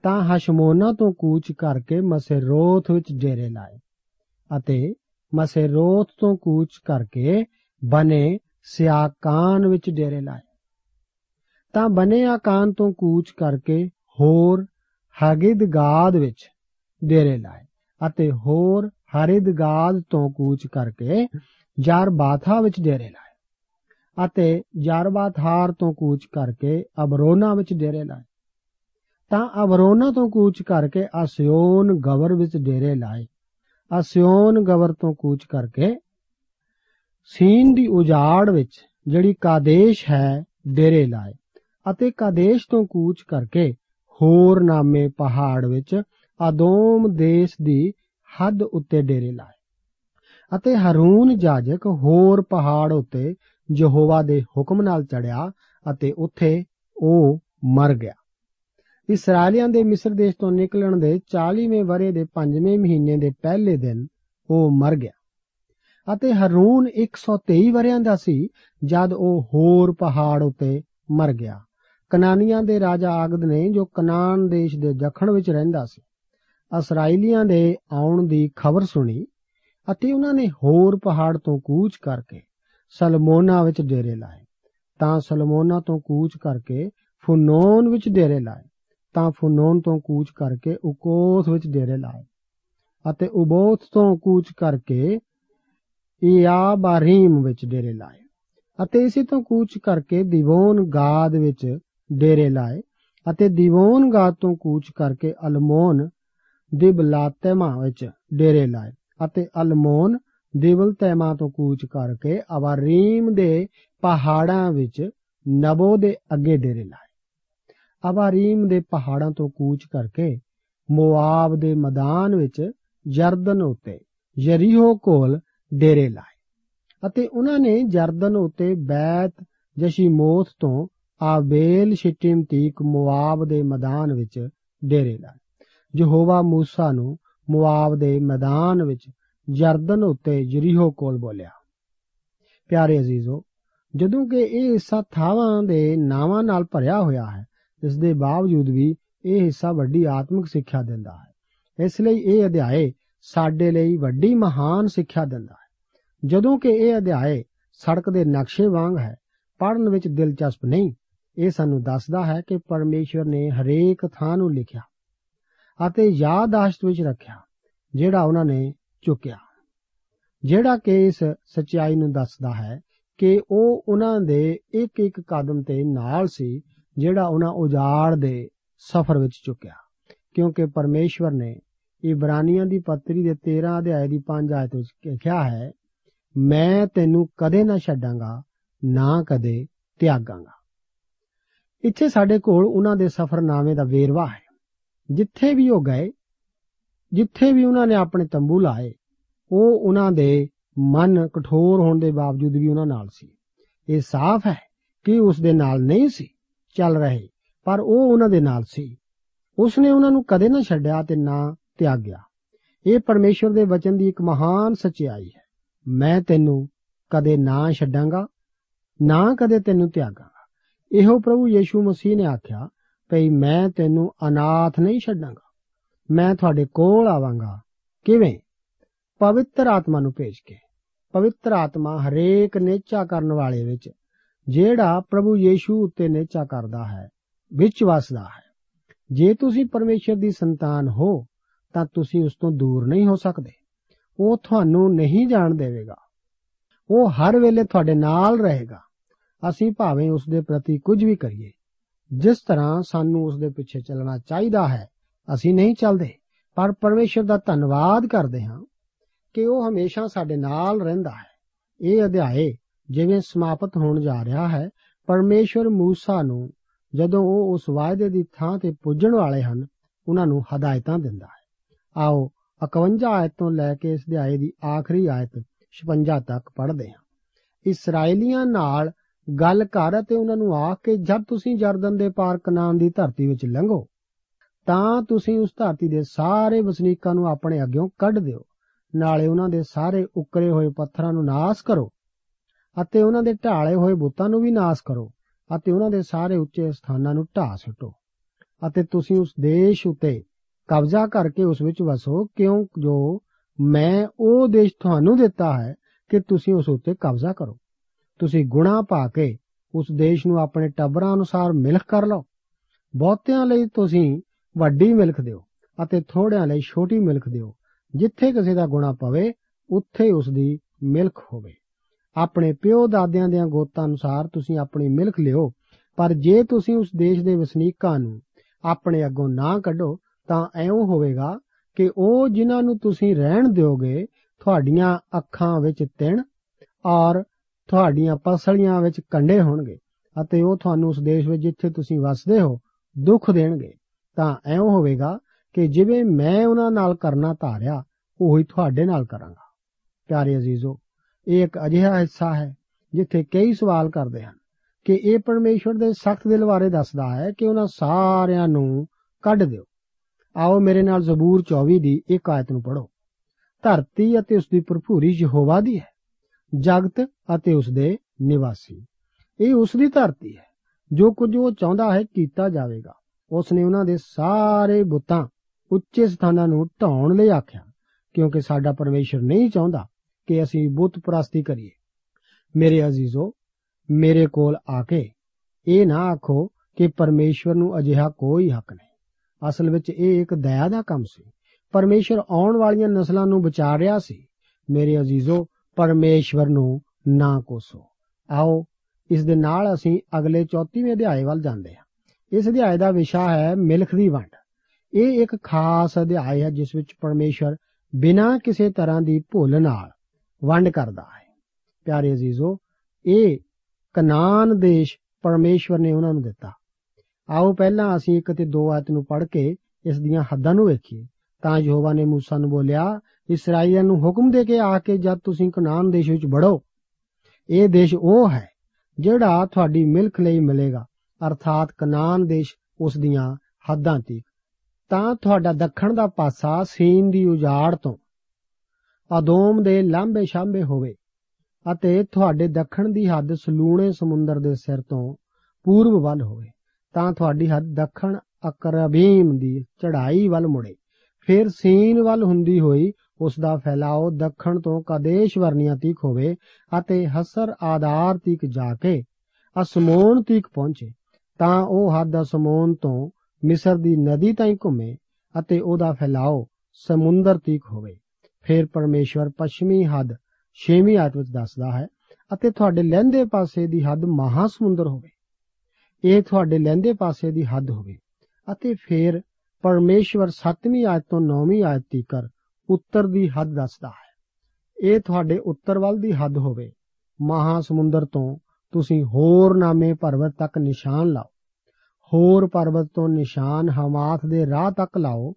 [SPEAKER 1] ਤਾਂ ਹਸ਼ਮੋਨਾ ਤੋਂ ਕੂਚ ਕਰਕੇ ਮਸੇਰੋਥ ਵਿੱਚ ਡੇਰੇ ਲਾਏ ਅਤੇ ਮਸੇਰੋਥ ਤੋਂ ਕੂਚ ਕਰਕੇ ਬਨੇ ਸਿਆਕਾਨ ਵਿੱਚ ਡੇਰੇ ਲਾਏ। ਤਾਂ ਬਨੇ ਆਕਾਨ ਤੋਂ ਕੂਚ ਕਰਕੇ ਹੋਰ ਹਗਿਦਗਾਦ ਵਿੱਚ ਡੇਰੇ ਲਾਏ ਅਤੇ ਹੋਰ ਹਰਿਦਗਾਦ ਤੋਂ ਕੂਚ ਕਰਕੇ ਜਰਬਾਥਾ ਵਿੱਚ ਡੇਰੇ ਲਾਏ ਅਤੇ ਜਰਬਾਥਾਰ ਤੋਂ ਕੂਚ ਕਰਕੇ ਅਬਰੋਨਾ ਵਿੱਚ ਡੇਰੇ ਲਾਏ। ਤਾਂ ਅਬਰੋਨਾ ਤੋਂ ਕੂਚ ਕਰਕੇ ਅਸਿਓਨ ਗਵਰ ਵਿੱਚ ਡੇਰੇ ਲਾਏ। ਅਸਿਓਨ ਗਵਰ ਤੋਂ ਕੂਚ ਕਰਕੇ ਸੀਨ ਦੀ ਉਜਾੜ ਵਿੱਚ ਜਿਹੜੀ ਕਾਦੇਸ਼ ਹੈ, ਡੇਰੇ ਲਾਏ। ਅਤੇ ਕਾਦੇਸ਼ ਤੋਂ ਕੂਚ ਕਰਕੇ ਹੋਰ ਨਾਮੇ ਪਹਾੜ ਵਿੱਚ ਆਦੋਮ ਦੇਸ਼ ਦੀ ਹੱਦ ਉੱਤੇ ਡੇਰੇ ਲਾਏ। ਅਤੇ ਹਰੂਨ ਜਾਜਕ ਹੋਰ ਪਹਾੜ ਉੱਤੇ ਯਹੋਵਾ ਦੇ ਹੁਕਮ ਨਾਲ ਚੜਿਆ ਅਤੇ ਉੱਥੇ ਉਹ ਮਰ ਗਿਆ। ਇਸرائیਲੀਆਂ ਦੇ ਮਿਸਰ ਦੇਸ਼ ਤੋਂ ਨਿਕਲਣ ਦੇ 40ਵੇਂ ਵਰੇ ਦੇ 5ਵੇਂ ਮਹੀਨੇ ਦੇ ਪਹਿਲੇ ਦਿਨ ਉਹ ਮਰ ਗਿਆ। ਅਤੇ ਹਰੂਨ 123 ਵਰਿਆਂ ਦਾ ਸੀ ਜਦ ਉਹ ਹੋਰ ਪਹਾੜ ਉਤੇ ਮਰ ਗਿਆ। ਕਨਾਨੀਆਂ ਦੇ ਰਾਜਾ ਆਗਦ ਨੇ ਜੋ ਕਨਾਨ ਦੇਸ਼ ਦੇ ਦੱਖਣ ਵਿੱਚ ਰਹਿੰਦਾ ਸੀ ਇਸرائیਲੀਆਂ ਦੇ ਆਉਣ ਦੀ ਖਬਰ ਸੁਣੀ ਅਤੇ ਉਹਨਾਂ ਨੇ ਹੋਰ ਪਹਾੜ ਤੋਂ ਕੂਚ ਕਰਕੇ ਸਲਮੋਨਾ ਵਿੱਚ ਡੇਰੇ ਲਾਏ। ਤਾਂ ਸਲਮੋਨਾ ਤੋਂ ਕੂਚ ਕਰਕੇ ਫੁਨੋਨ ਵਿੱਚ ਡੇਰੇ ਲਾਏ। ਤਾਂ ਫੁਨੋਨ ਤੋਂ ਕੂਚ ਕਰਕੇ ਉਕੋਥ ਵਿੱਚ ਡੇਰੇ ਲਾਏ ਅਤੇ ਉਬੋਥ ਤੋਂ ਕੂਚ ਕਰਕੇ ਇਆਬਾਰੀਮ ਵਿੱਚ ਡੇਰੇ ਲਾਏ ਅਤੇ ਇਸੇ ਤੋਂ ਕੂਚ ਕਰਕੇ ਦਿਵੋਨ ਗਾਦ ਵਿੱਚ ਡੇਰੇ ਲਾਏ ਅਤੇ ਦਿਵੋਨ ਗਾਦ ਤੋਂ ਕੂਚ ਕਰਕੇ ਅਲਮੋਨ ਦਿਬਲਾਤੇਮਾ ਵਿੱਚ ਡੇਰੇ ਲਾਏ ਅਤੇ ਅਲਮੋਨ ਦਿਵਲਤੇਮਾ ਤੋਂ ਕੂਚ ਕਰਕੇ ਅਵਾਰੀਮ ਦੇ ਪਹਾੜਾਂ ਵਿੱਚ ਨਬੋ ਦੇ ਅੱਗੇ ਡੇਰੇ ਲਾਏ। ਅਵਾਰੀਮ ਦੇ ਪਹਾੜਾਂ ਤੋਂ ਕੂਚ ਕਰਕੇ ਮੋਆਬ ਦੇ ਮੈਦਾਨ ਵਿੱਚ ਜਰਦਨ ਉੱਤੇ ਯਰੀਹੋ ਕੋਲ ਡੇਰੇ ਲਾਏ ਅਤੇ ਉਹਨਾਂ ਨੇ ਜਰਦਨ ਉੱਤੇ ਬੈਤ ਜਸ਼ੀਮੋਥ ਤੋਂ ਆਬੇਲ ਸ਼ਿਟਿਮ ਤੀਕ ਮੋਆਬ ਦੇ ਮੈਦਾਨ ਵਿੱਚ ਡੇਰੇ ਲਾਏ ਯਹੋਵਾ موسی ਨੂੰ ਮੋਆਬ ਦੇ ਮੈਦਾਨ ਵਿੱਚ ਜਰਦਨ ਉੱਤੇ ਯਰੀਹੋ ਕੋਲ ਬੋਲਿਆ ਪਿਆਰੇ ਅਜ਼ੀਜ਼ੋ ਜਦੋਂ ਕਿ ਇਹ ਹਿੱਸਾ ਥਾਵਾਂ ਦੇ ਨਾਵਾਂ ਨਾਲ ਭਰਿਆ ਹੋਇਆ ਹੈ ਇਸ ਦੇ ਬਾਵਜੂਦ ਵੀ ਇਹ ਹਿੱਸਾ ਵੱਡੀ ਆਤਮਿਕ ਸਿੱਖਿਆ ਦਿੰਦਾ ਹੈ। ਇਸ ਲਈ ਇਹ ਅਧਿਆਏ ਸਾਡੇ ਲਈ ਵੱਡੀ ਮਹਾਨ ਸਿੱਖਿਆ ਦਿੰਦਾ ਹੈ। ਜਦੋਂ ਕਿ ਇਹ ਅਧਿਆਏ ਸੜਕ ਦੇ ਨਕਸ਼ੇ ਵਾਂਗ ਹੈ ਪੜਨ ਵਿੱਚ ਦਿਲਚਸਪ ਨਹੀਂ, ਇਹ ਸਾਨੂੰ ਦੱਸਦਾ ਹੈ ਕਿ ਪਰਮੇਸ਼ਵਰ ਨੇ ਹਰੇਕ ਥਾਂ ਨੂੰ ਲਿਖਿਆ ਅਤੇ ਯਾਦਾਸ਼ਤ ਵਿੱਚ ਰੱਖਿਆ, ਜਿਹੜਾ ਉਹਨਾਂ ਨੇ ਚੁੱਕਿਆ। ਜਿਹੜਾ ਕਿ ਇਸ ਸਚਾਈ ਨੂੰ ਦੱਸਦਾ ਹੈ ਕਿ ਉਹ ਉਹਨਾਂ ਦੇ ਇੱਕ ਇੱਕ ਕਦਮ ਤੇ ਨਾਲ ਸੀ ਜਿਹੜਾ ਉਹਨਾਂ ਉਜਾੜ ਦੇ ਸਫ਼ਰ ਵਿੱਚ ਚੁੱਕਿਆ। ਕਿਉਂਕਿ ਪਰਮੇਸ਼ਵਰ ਨੇ ਇਬਰਾਨੀਆਂ ਦੀ ਪੱਤਰੀ ਦੇ 13 ਅਧਿਆਇ ਦੀ 5 ਆਇਤ ਵਿੱਚ ਕਿਹਾ ਹੈ, ਮੈਂ ਤੈਨੂੰ ਕਦੇ ਨਾ ਛੱਡਾਂਗਾ, ਨਾ ਕਦੇ ਤਿਆਗਾਂਗਾ। ਇੱਥੇ ਸਾਡੇ ਕੋਲ ਉਹਨਾਂ ਦੇ ਸਫ਼ਰਨਾਮੇ ਦਾ ਵੇਰਵਾ ਹੈ। ਜਿੱਥੇ ਵੀ ਉਹ ਗਏ, ਜਿੱਥੇ ਵੀ ਉਹਨਾਂ ਨੇ ਆਪਣੇ ਤੰਬੂ ਲਾਏ, ਉਹ ਉਹਨਾਂ ਦੇ ਮਨ ਕਠੋਰ ਹੋਣ ਦੇ ਬਾਵਜੂਦ ਵੀ ਉਹਨਾਂ ਨਾਲ ਸੀ। ਇਹ ਸਾਫ਼ ਹੈ ਕਿ ਉਸ ਦੇ ਨਾਲ ਨਹੀਂ ਸੀ। ਚੱਲ ਰਹੇ। ਪਰ ਉਹ ਉਹਨਾਂ ਦੇ ਨਾਲ ਸੀ। ਉਸ ਨੇ ਉਹਨਾਂ ਨੂੰ ਕਦੇ ਨਾ ਛੱਡਿਆ ਤੇ ਨਾ ਤਿਆਗਿਆ। ਇਹ ਪਰਮੇਸ਼ਵਰ ਦੇ ਵਚਨ ਦੀ ਇੱਕ ਮਹਾਨ ਸਚਾਈ ਹੈ। ਮੈਂ ਤੈਨੂੰ ਕਦੇ ਨਾ ਛੱਡਾਂਗਾ, ਨਾ ਕਦੇ ਤੈਨੂੰ ਤਿਆਗਾਂਗਾ। ਇਹੋ ਪ੍ਰਭੂ ਯੀਸ਼ੂ ਮਸੀਹ ਨੇ ਆਖਿਆ, ਭਈ ਮੈਂ ਤੈਨੂੰ ਅਨਾਥ ਨਹੀਂ ਛੱਡਾਂਗਾ। ਮੈਂ ਤੁਹਾਡੇ ਕੋਲ ਆਵਾਂਗਾ। ਕਿਵੇਂ? ਪਵਿੱਤਰ ਆਤਮਾ ਨੂੰ ਭੇਜ ਕੇ। ਪਵਿੱਤਰ ਆਤਮਾ ਹਰੇਕ ਨੇਚਾ ਕਰਨ ਵਾਲੇ ਵਿੱਚ ਜਿਹੜਾ ਪ੍ਰਭੂ ਯੀਸ਼ੂ ਉੱਤੇ ਨੇਚਾ ਕਰਦਾ ਹੈ, ਵਿੱਚ ਵਸਦਾ ਹੈ। ਜੇ ਤੁਸੀਂ ਪਰਮੇਸ਼ਰ ਦੀ ਸੰਤਾਨ ਹੋ, ਤਾਂ ਤੁਸੀਂ ਉਸ ਤੋਂ ਦੂਰ ਨਹੀਂ ਹੋ ਸਕਦੇ। ਉਹ ਤੁਹਾਨੂੰ ਨਹੀਂ ਜਾਣ ਦੇਵੇਗਾ। ਉਹ ਹਰ ਵੇਲੇ ਤੁਹਾਡੇ ਨਾਲ ਰਹੇਗਾ। ਅਸੀਂ ਭਾਵੇਂ ਉਸ ਦੇ ਪ੍ਰਤੀ ਕੁਝ ਵੀ ਕਰੀਏ। ਜਿਸ ਤਰ੍ਹਾਂ ਸਾਨੂੰ ਉਸ ਦੇ ਪਿੱਛੇ ਚੱਲਣਾ ਚਾਹੀਦਾ ਹੈ, ਅਸੀਂ ਨਹੀਂ ਚੱਲਦੇ। ਪਰ ਪਰਮੇਸ਼ਰ ਦਾ ਧੰਨਵਾਦ ਕਰਦੇ ਹਾਂ ਕਿ ਉਹ ਹਮੇਸ਼ਾ ਸਾਡੇ ਨਾਲ ਰਹਿੰਦਾ ਹੈ। ਇਹ ਅਧਿਆਏ ਜਿਵੇਂ ਸਮਾਪਤ ਹੋਣ ਜਾ ਰਿਹਾ ਹੈ, ਪਰਮੇਸ਼ਵਰ موسی ਨੂੰ ਜਦੋਂ ਉਹ ਉਸ ਵਾਅਦੇ ਦੀ ਥਾਂ ਤੇ ਪੁੱਜਣ ਵਾਲੇ ਹਨ, ਉਹਨਾਂ ਨੂੰ ਹਦਾਇਤਾਂ ਦਿੰਦਾ ਹੈ। ਆਓ 51 ਆਇਤ ਤੋਂ ਲੈ ਕੇ ਇਸ ਅਧਿਆਏ ਦੀ ਆਖਰੀ ਆਇਤ 56 ਤੱਕ ਪੜ੍ਹਦੇ ਹਾਂ। ਇਸرائیਲੀਆਂ ਨਾਲ ਗੱਲ ਕਰ ਅਤੇ ਉਹਨਾਂ ਨੂੰ ਆਖ ਕੇ, ਜਦ ਤੁਸੀਂ ਜਰਦਨ ਦੇ ਪਾਰ ਕਨਾਨ ਦੀ ਧਰਤੀ ਵਿੱਚ ਲੰਘੋ, ਤਾਂ ਤੁਸੀਂ ਉਸ ਧਰਤੀ ਦੇ ਸਾਰੇ ਵਸਨੀਕਾਂ ਨੂੰ ਆਪਣੇ ਅੱਗੇੋਂ ਕੱਢ ਦਿਓ। ਨਾਲੇ ਉਹਨਾਂ ਦੇ ਸਾਰੇ ਉੱਕਰੇ ਹੋਏ ਪੱਥਰਾਂ ਨੂੰ ਨਾਸ ਕਰੋ ਅਤੇ ਉਹਨਾਂ ਦੇ ਢਾਲੇ ਹੋਏ ਬੁੱਤਾਂ ਨੂੰ ਵੀ ਨਾਸ ਕਰੋ ਅਤੇ ਉਹਨਾਂ ਦੇ ਸਾਰੇ ਉੱਚੇ ਸਥਾਨਾਂ ਨੂੰ ਢਾ ਸੁੱਟੋ। ਅਤੇ ਤੁਸੀਂ ਉਸ ਦੇਸ਼ ਉਤੇ ਕਬਜ਼ਾ ਕਰਕੇ ਉਸ ਵਿੱਚ ਵਸੋ, ਕਿਉਂ ਜੋ ਮੈਂ ਉਹ ਦੇਸ਼ ਤੁਹਾਨੂੰ ਦਿੱਤਾ ਹੈ ਕਿ ਤੁਸੀਂ ਉਸ ਉੱਤੇ ਕਬਜ਼ਾ ਕਰੋ। ਤੁਸੀਂ ਗੁਣਾ ਪਾ ਕੇ ਉਸ ਦੇਸ਼ ਨੂੰ ਆਪਣੇ ਟੱਬਰਾਂ ਅਨੁਸਾਰ ਮਿਲਖ ਕਰ ਲਓ। ਬਹੁਤਿਆਂ ਲਈ ਤੁਸੀਂ ਵੱਡੀ ਮਿਲਖ ਦਿਓ ਅਤੇ ਥੋੜਿਆਂ ਲਈ ਛੋਟੀ ਮਿਲਖ ਦਿਓ। ਜਿੱਥੇ ਕਿਸੇ ਦਾ ਗੁਣਾ ਪਵੇ, ਉੱਥੇ ਉਸ ਦੀ ਮਿਲਖ ਹੋਵੇ। ਆਪਣੇ ਪਿਓ ਦਾਦਿਆਂ ਦੇ ਗੋਤਾਂ ਅਨੁਸਾਰ ਤੁਸੀਂ ਆਪਣੀ ਮਿਲਖ ਲਿਓ, ਪਰ ਜੇ ਤੁਸੀਂ ਉਸ ਦੇਸ਼ ਦੇ ਵਸਨੀਕਾਂ ਨੂੰ ਆਪਣੇ ਅੱਗੋਂ ਨਾ ਕੱਢੋ, ਤਾਂ ਐਉਂ ਹੋਵੇਗਾ ਕਿ ਉਹ ਜਿਨ੍ਹਾਂ ਨੂੰ ਤੁਸੀਂ ਰਹਿਣ ਦਿਓਗੇ, ਤੁਹਾਡੀਆਂ ਅੱਖਾਂ ਵਿੱਚ ਤਿਣ ਔਰ ਤੁਹਾਡੀਆਂ ਪਸਲੀਆਂ ਵਿੱਚ ਕੰਡੇ ਹੋਣਗੇ ਅਤੇ ਉਹ ਤੁਹਾਨੂੰ ਉਸ ਦੇਸ਼ ਵਿੱਚ ਜਿੱਥੇ ਤੁਸੀਂ ਵਸਦੇ ਹੋ, ਦੁੱਖ ਦੇਣਗੇ। ਤਾਂ ਐਉਂ ਹੋਵੇਗਾ ਕਿ ਜਿਵੇਂ ਮੈਂ ਉਹਨਾਂ ਨਾਲ ਕਰਨਾ ਧਾਰਿਆ, ਉਹੀ ਤੁਹਾਡੇ ਨਾਲ ਕਰਾਂਗਾ। ਪਿਆਰੇ ਅਜ਼ੀਜ਼ੋ ਇਹ ਇੱਕ ਅਜਿਹਾ ਹਿੱਸਾ ਹੈ ਜਿੱਥੇ ਕਈ ਸਵਾਲ ਕਰਦੇ ਹਨ ਕਿ ਇਹ ਪਰਮੇਸ਼ਵਰ ਦੇ ਸਖਤ ਦਿਲ ਬਾਰੇ ਦੱਸਦਾ ਹੈ ਕਿ ਉਹਨਾਂ ਸਾਰਿਆਂ ਨੂੰ ਕੱਢ ਦਿਓ। ਆਓ ਮੇਰੇ ਨਾਲ ਜ਼ਬੂਰ 24 ਦੀ ਇੱਕ ਆਇਤ ਨੂੰ ਪੜੋ ਧਰਤੀ ਅਤੇ ਉਸ ਦੀ ਭਰਪੂਰੀ ਯਹੋਵਾ ਦੀ ਹੈ, ਜਗਤ ਅਤੇ ਉਸ ਦੇ ਨਿਵਾਸੀ। ਇਹ ਉਸ ਦੀ ਧਰਤੀ ਹੈ, ਜੋ ਕੁਝ ਉਹ ਚਾਹੁੰਦਾ ਹੈ ਕੀਤਾ ਜਾਵੇਗਾ। ਉਸ ਨੇ ਉਹਨਾਂ ਦੇ ਸਾਰੇ ਬੁੱਤਾਂ ਉੱਚੇ ਸਥਾਨਾਂ ਨੂੰ ਢਾਉਣ ਲਈ ਆਖਿਆ, ਕਿਉਂਕਿ ਸਾਡਾ ਪਰਮੇਸ਼ਰ ਨਹੀਂ ਚਾਹੁੰਦਾ ਕਿ ਅਸੀਂ ਬੁੱਤ ਪ੍ਰਸਤੀ ਕਰੀਏ। ਮੇਰੇ ਅਜ਼ੀਜ਼ੋ, ਮੇਰੇ ਕੋਲ ਆ ਕੇ ਇਹ ਨਾ ਆਖੋ ਕਿ ਪਰਮੇਸ਼ਵਰ ਨੂੰ ਅਜਿਹਾ ਕੋਈ ਹੱਕ ਨਹੀਂ। ਅਸਲ ਵਿੱਚ ਇਹ ਇੱਕ ਦਇਆ ਦਾ ਕੰਮ ਸੀ। ਪਰਮੇਸ਼ਵਰ ਆਉਣ ਵਾਲੀਆਂ ਨਸਲਾਂ ਨੂੰ ਬਚਾ ਰਿਹਾ ਸੀ। ਮੇਰੇ ਅਜ਼ੀਜ਼ੋ, ਪਰਮੇਸ਼ਵਰ ਨੂੰ ਨਾ ਕੋਸੋ। ਆਓ, ਇਸ ਦੇ ਨਾਲ ਅਸੀਂ ਅਗਲੇ 34ਵੇਂ ਅਧਿਆਏ ਵੱਲ ਜਾਂਦੇ ਹਾਂ। ਇਸ ਅਧਿਆਏ ਦਾ ਵਿਸ਼ਾ ਹੈ ਮਿਲਖ ਦੀ ਵੰਡ। ਇਹ ਇੱਕ ਖਾਸ ਅਧਿਆਇ ਹੈ ਜਿਸ ਵਿੱਚ ਪਰਮੇਸ਼ਵਰ ਬਿਨਾਂ ਕਿਸੇ ਤਰ੍ਹਾਂ ਦੀ ਭੁੱਲ ਨਾਲ ਵੰਡ ਕਰਦਾ ਹੈ। ਪਿਆਰੇ ਅਜ਼ੀਜ਼ੋ, ਇਹ ਕਨਾਨ ਦੇਸ਼ ਪਰਮੇਸ਼ਵਰ ਨੇ ਉਹਨਾਂ ਨੂੰ ਦਿੱਤਾ। ਆਓ ਪਹਿਲਾਂ ਅਸੀਂ ਇੱਕ ਤੇ ਦੋ ਆਇਤ ਨੂੰ ਪੜ੍ਹ ਕੇ ਇਸ ਦੀਆਂ ਹੱਦਾਂ ਨੂੰ ਵੇਖੀਏ। ਤਾਂ ਯਹੋਵਾ ਨੇ موسی ਨੂੰ ਬੋਲਿਆ ਇਸਰਾਇਲੀਆਂ ਨੂੰ ਹੁਕਮ ਦੇ ਕੇ ਆ ਕੇ ਜਦ ਤੁਸੀਂ ਕਨਾਨ ਦੇਸ਼ ਵਿੱਚ ਵੜੋ, ਇਹ ਦੇਸ਼ ਉਹ ਹੈ ਜਿਹੜਾ ਤੁਹਾਡੀ ਮਿਲਖ ਲਈ ਮਿਲੇਗਾ। ਅਰਥਾਤ ਕਨਾਨ ਦੇਸ਼ ਉਸ ਦੀਆਂ ਹੱਦਾਂ ਤੀਕ ਤਾਂ ਤੁਹਾਡਾ ਦੱਖਣ ਦਾ ਪਾਸਾ ਸੀਨ ਦੀ ਉਜਾੜ ਤੋਂ ਅਦੋਮ ਦੇ ਲਾਂਬੇ ਸ਼ਾਂਬੇ ਹੋਵੇ ਅਤੇ ਤੁਹਾਡੇ ਦੱਖਣ ਦੀ ਹੱਦ ਸਲੂਣੇ ਸਮੁੰਦਰ ਦੇ ਸਿਰ ਤੋਂ ਪੂਰਬ ਵੱਲ ਹੋਵੇ, ਤਾਂ ਤੁਹਾਡੀ ਹੱਦ ਦੱਖਣ ਅਕਰਬੀਮ ਦੀ ਚੜ੍ਹਾਈ ਵੱਲ ਮੁੜੇ। ਫਿਰ ਸੀਨ ਵੱਲ ਹੁੰਦੀ ਹੋਈ ਉਸ ਦਾ ਫੈਲਾਓ ਦੱਖਣ ਤੋਂ ਕਦੇਸ਼ ਵਰਨੀਆਂ ਤੀਕ ਹੋਵੇ ਅਤੇ ਹਸਰ ਆਧਾਰ ਤੀਕ ਜਾ ਕੇ ਅਸਮੋਨ ਤੀਕ ਪਹੁੰਚੇ, ਤਾਂ ਉਹ ਹੱਦ ਅਸਮੋਨ ਤੋਂ ਮਿਸਰ ਦੀ ਨਦੀ ਤਾਈਂ ਘੁੰਮੇ ਅਤੇ ਉਹਦਾ ਫੈਲਾਓ ਸਮੁੰਦਰ ਤੀਕ ਹੋਵੇ। ਫਿਰ ਪਰਮੇਸ਼ਵਰ ਪੱਛਮੀ ਹੱਦ 6ਵੀਂ ਆਇਤ ਵਿੱਚ ਦੱਸਦਾ ਹੈ, ਅਤੇ ਤੁਹਾਡੇ ਲਹਿੰਦੇ ਪਾਸੇ ਦੀ ਹੱਦ ਮਹਾ ਸਮੁੰਦਰ ਹੋਵੇ। ਇਹ ਤੁਹਾਡੇ ਲਹਿੰਦੇ ਪਾਸੇ ਦੀ ਹੱਦ ਹੋਵੇ। ਅਤੇ ਫਿਰ ਪਰਮੇਸ਼ਵਰ 7ਵੀਂ ਆਇਤ ਤੋਂ 9ਵੀਂ ਆਇਤ ਤੀਕਰ ਉੱਤਰ ਦੀ ਹੱਦ ਦੱਸਦਾ ਹੈ। ਇਹ ਤੁਹਾਡੇ ਉੱਤਰ ਵੱਲ ਦੀ ਹੱਦ ਹੋਵੇ। ਮਹਾ ਸਮੁੰਦਰ ਤੋਂ ਤੁਸੀਂ ਹੋਰ ਨਾਮੇ ਪਰਬਤ ਤੱਕ ਨਿਸ਼ਾਨ ਲਾਓ। ਹੋਰ ਪਰਬਤ ਤੋਂ ਨਿਸ਼ਾਨ ਹਮਾਥ ਦੇ ਰਾਹ ਤੱਕ ਲਾਓ